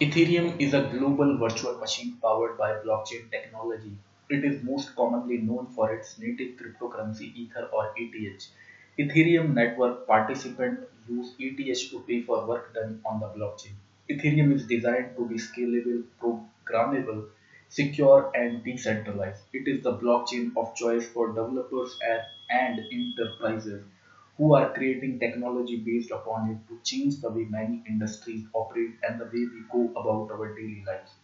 Ethereum is a global virtual machine powered by blockchain technology. It is most commonly known for its native cryptocurrency Ether or ETH. Ethereum network participants use ETH to pay for work done on the blockchain. Ethereum is designed to be scalable, programmable, secure, and decentralized. It is the blockchain of choice for developers and enterprises who are creating technology based upon it to change the way many industries operate and the way we go about our daily lives.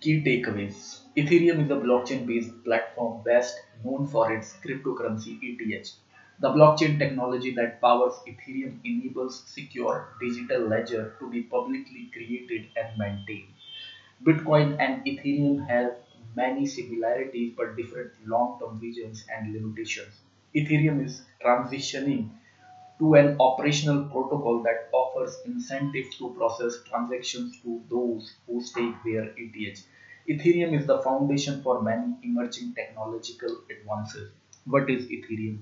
Key takeaways Ethereum is a blockchain based platform best known for its cryptocurrency ETH. The blockchain technology that powers Ethereum enables secure digital ledger to be publicly created and maintained. Bitcoin and Ethereum have many similarities but different long term visions and limitations. Ethereum is transitioning to an operational protocol that offers incentives to process transactions to those who stake their ETH. Ethereum is the foundation for many emerging technological advances. What is Ethereum?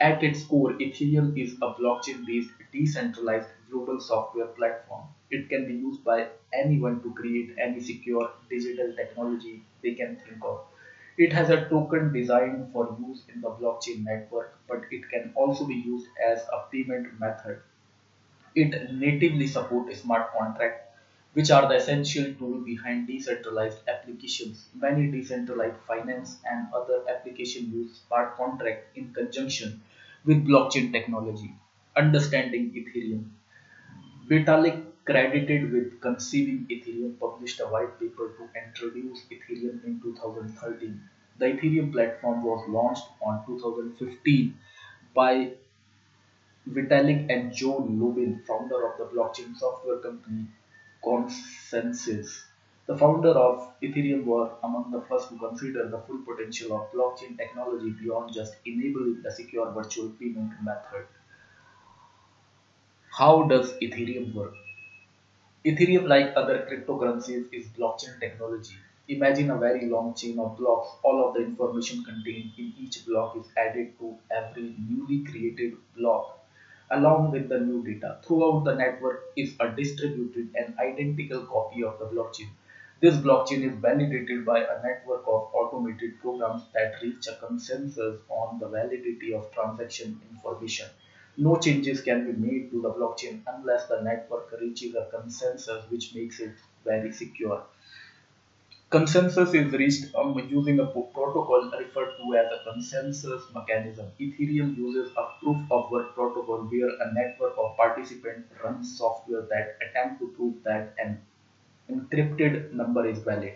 At its core, Ethereum is a blockchain based decentralized global software platform. It can be used by anyone to create any secure digital technology they can think of. It has a token designed for use in the blockchain network, but it can also be used as a payment method. It natively supports smart contracts, which are the essential tool behind decentralized applications. Many decentralized finance and other applications use smart contract in conjunction with blockchain technology. Understanding Ethereum. Vitalik, credited with conceiving Ethereum, published a white paper to introduce Ethereum in 2013. The Ethereum platform was launched on 2015 by Vitalik and Joe Lubin, founder of the blockchain software company ConsenSys. The founder of Ethereum were among the first to consider the full potential of blockchain technology beyond just enabling the secure virtual payment method. How does Ethereum work? Ethereum, like other cryptocurrencies, is blockchain technology. Imagine a very long chain of blocks. All of the information contained in each block is added to every newly created block along with the new data. Throughout the network is a distributed and identical copy of the blockchain. This blockchain is validated by a network of automated programs that reach a consensus on the validity of transaction information. No changes can be made to the blockchain unless the network reaches a consensus which makes it very secure. Consensus is reached um, using a protocol referred to as a consensus mechanism. Ethereum uses a proof of work protocol where a network of participants runs software that attempt to prove that an encrypted number is valid.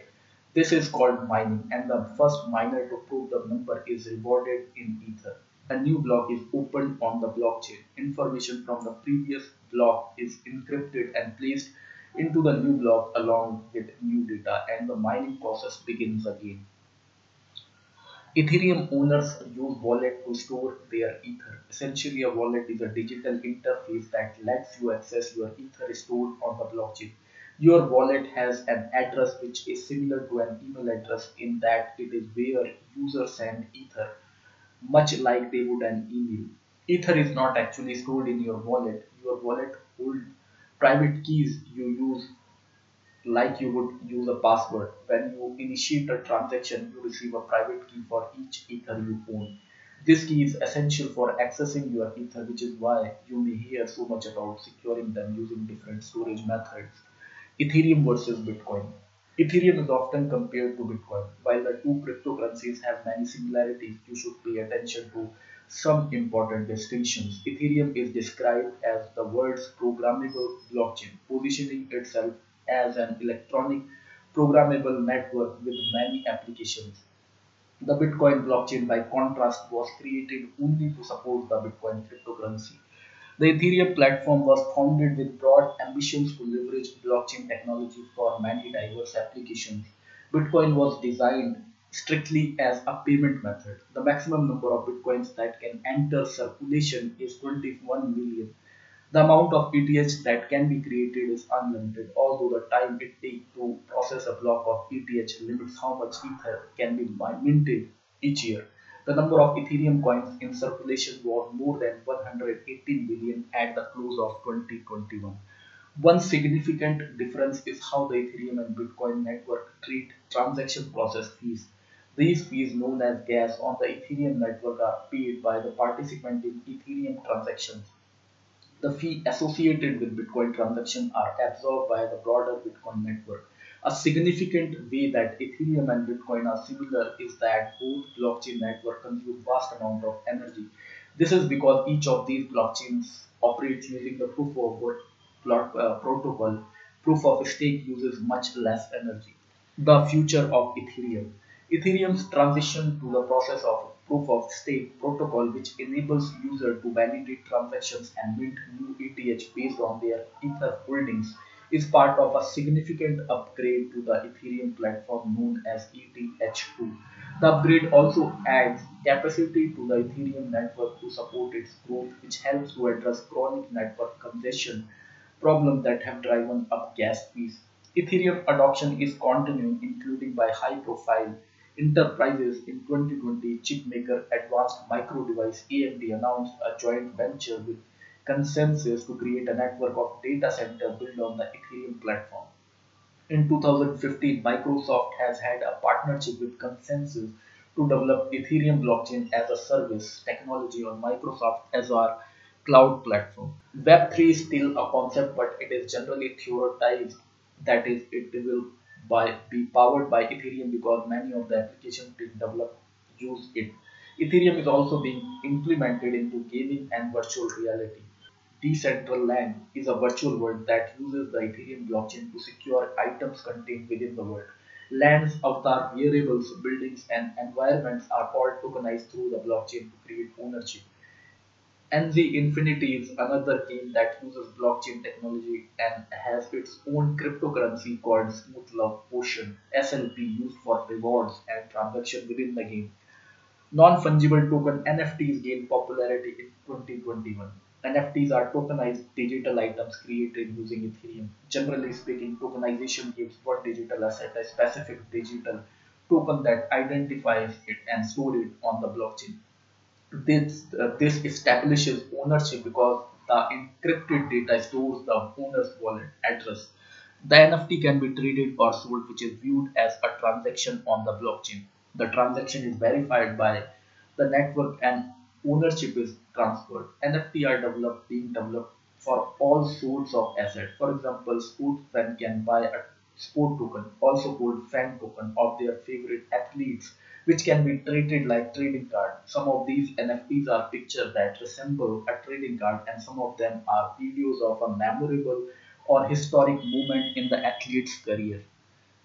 This is called mining, and the first miner to prove the number is rewarded in Ether. A new block is opened on the blockchain. Information from the previous block is encrypted and placed into the new block along with new data, and the mining process begins again. Ethereum owners use wallet to store their Ether. Essentially, a wallet is a digital interface that lets you access your Ether stored on the blockchain. Your wallet has an address which is similar to an email address in that it is where users send Ether, much like they would an email. Ether is not actually stored in your wallet. Your wallet holds private keys you use like you would use a password. When you initiate a transaction, you receive a private key for each Ether you own. This key is essential for accessing your Ether, which is why you may hear so much about securing them using different storage methods. Ethereum versus Bitcoin. Ethereum is often compared to Bitcoin. While the two cryptocurrencies have many similarities, you should pay attention to some important distinctions. Ethereum is described as the world's programmable blockchain, positioning itself as an electronic programmable network with many applications. The Bitcoin blockchain, by contrast, was created only to support the Bitcoin cryptocurrency. The Ethereum platform was founded with broad ambitions to leverage blockchain technology for many diverse applications. Bitcoin was designed strictly as a payment method. The maximum number of bitcoins that can enter circulation is 21 million. The amount of ETH that can be created is unlimited, although the time it takes to process a block of ETH limits how much Ether can be minted each year. The number of Ethereum coins in circulation was more than 118 billion at the close of 2021. One significant difference is how the Ethereum and Bitcoin network treat transaction process fees. These fees, known as gas, on the Ethereum network are paid by the participant in Ethereum transactions. The fee associated with Bitcoin transactions are absorbed by the broader Bitcoin network. A significant way that Ethereum and Bitcoin are similar is that both blockchain networks consume vast amount of energy. This is because each of these blockchains operates using the proof of work uh, protocol. Proof of stake uses much less energy. The future of Ethereum. Ethereum's transition to the process of proof of stake protocol, which enables users to validate transactions and mint new ETH based on their Ether holdings, is part of a significant upgrade to the Ethereum platform known as ETH2. The upgrade also adds capacity to the Ethereum network to support its growth, which helps to address chronic network congestion problems that have driven up gas fees. Ethereum adoption is continuing, including by high-profile enterprises. In 2020, chipmaker Advanced Micro Device (AMD) announced a joint venture with ConsenSys to create a network of data centers built on the Ethereum platform. In 2015, Microsoft has had a partnership with ConsenSys to develop Ethereum blockchain as a service technology on Microsoft Azure cloud platform. Web3 is still a concept, but it is generally theorized That is, it will by, be powered by Ethereum because many of the applications being developed use it. Ethereum is also being implemented into gaming and virtual reality. Decentraland is a virtual world that uses the Ethereum blockchain to secure items contained within the world. Lands, avatar, variables, buildings, and environments are all tokenized through the blockchain to create ownership. Axie Infinity is another game that uses blockchain technology and has its own cryptocurrency called Smooth Love Potion (SLP) used for rewards and transactions within the game. Non-fungible token NFTs gained popularity in 2021. NFTs are tokenized digital items created using Ethereum. Generally speaking, tokenization gives one digital asset a specific digital token that identifies it and stores it on the blockchain. This, uh, this establishes ownership because the encrypted data stores the owner's wallet address. The NFT can be traded or sold, which is viewed as a transaction on the blockchain. The transaction is verified by the network and ownership is transferred. NFT are developed, being developed for all sorts of assets. For example, sports fans can buy a sport token, also called fan token, of their favorite athletes, which can be traded like trading card. Some of these NFTs are pictures that resemble a trading card, and some of them are videos of a memorable or historic moment in the athlete's career.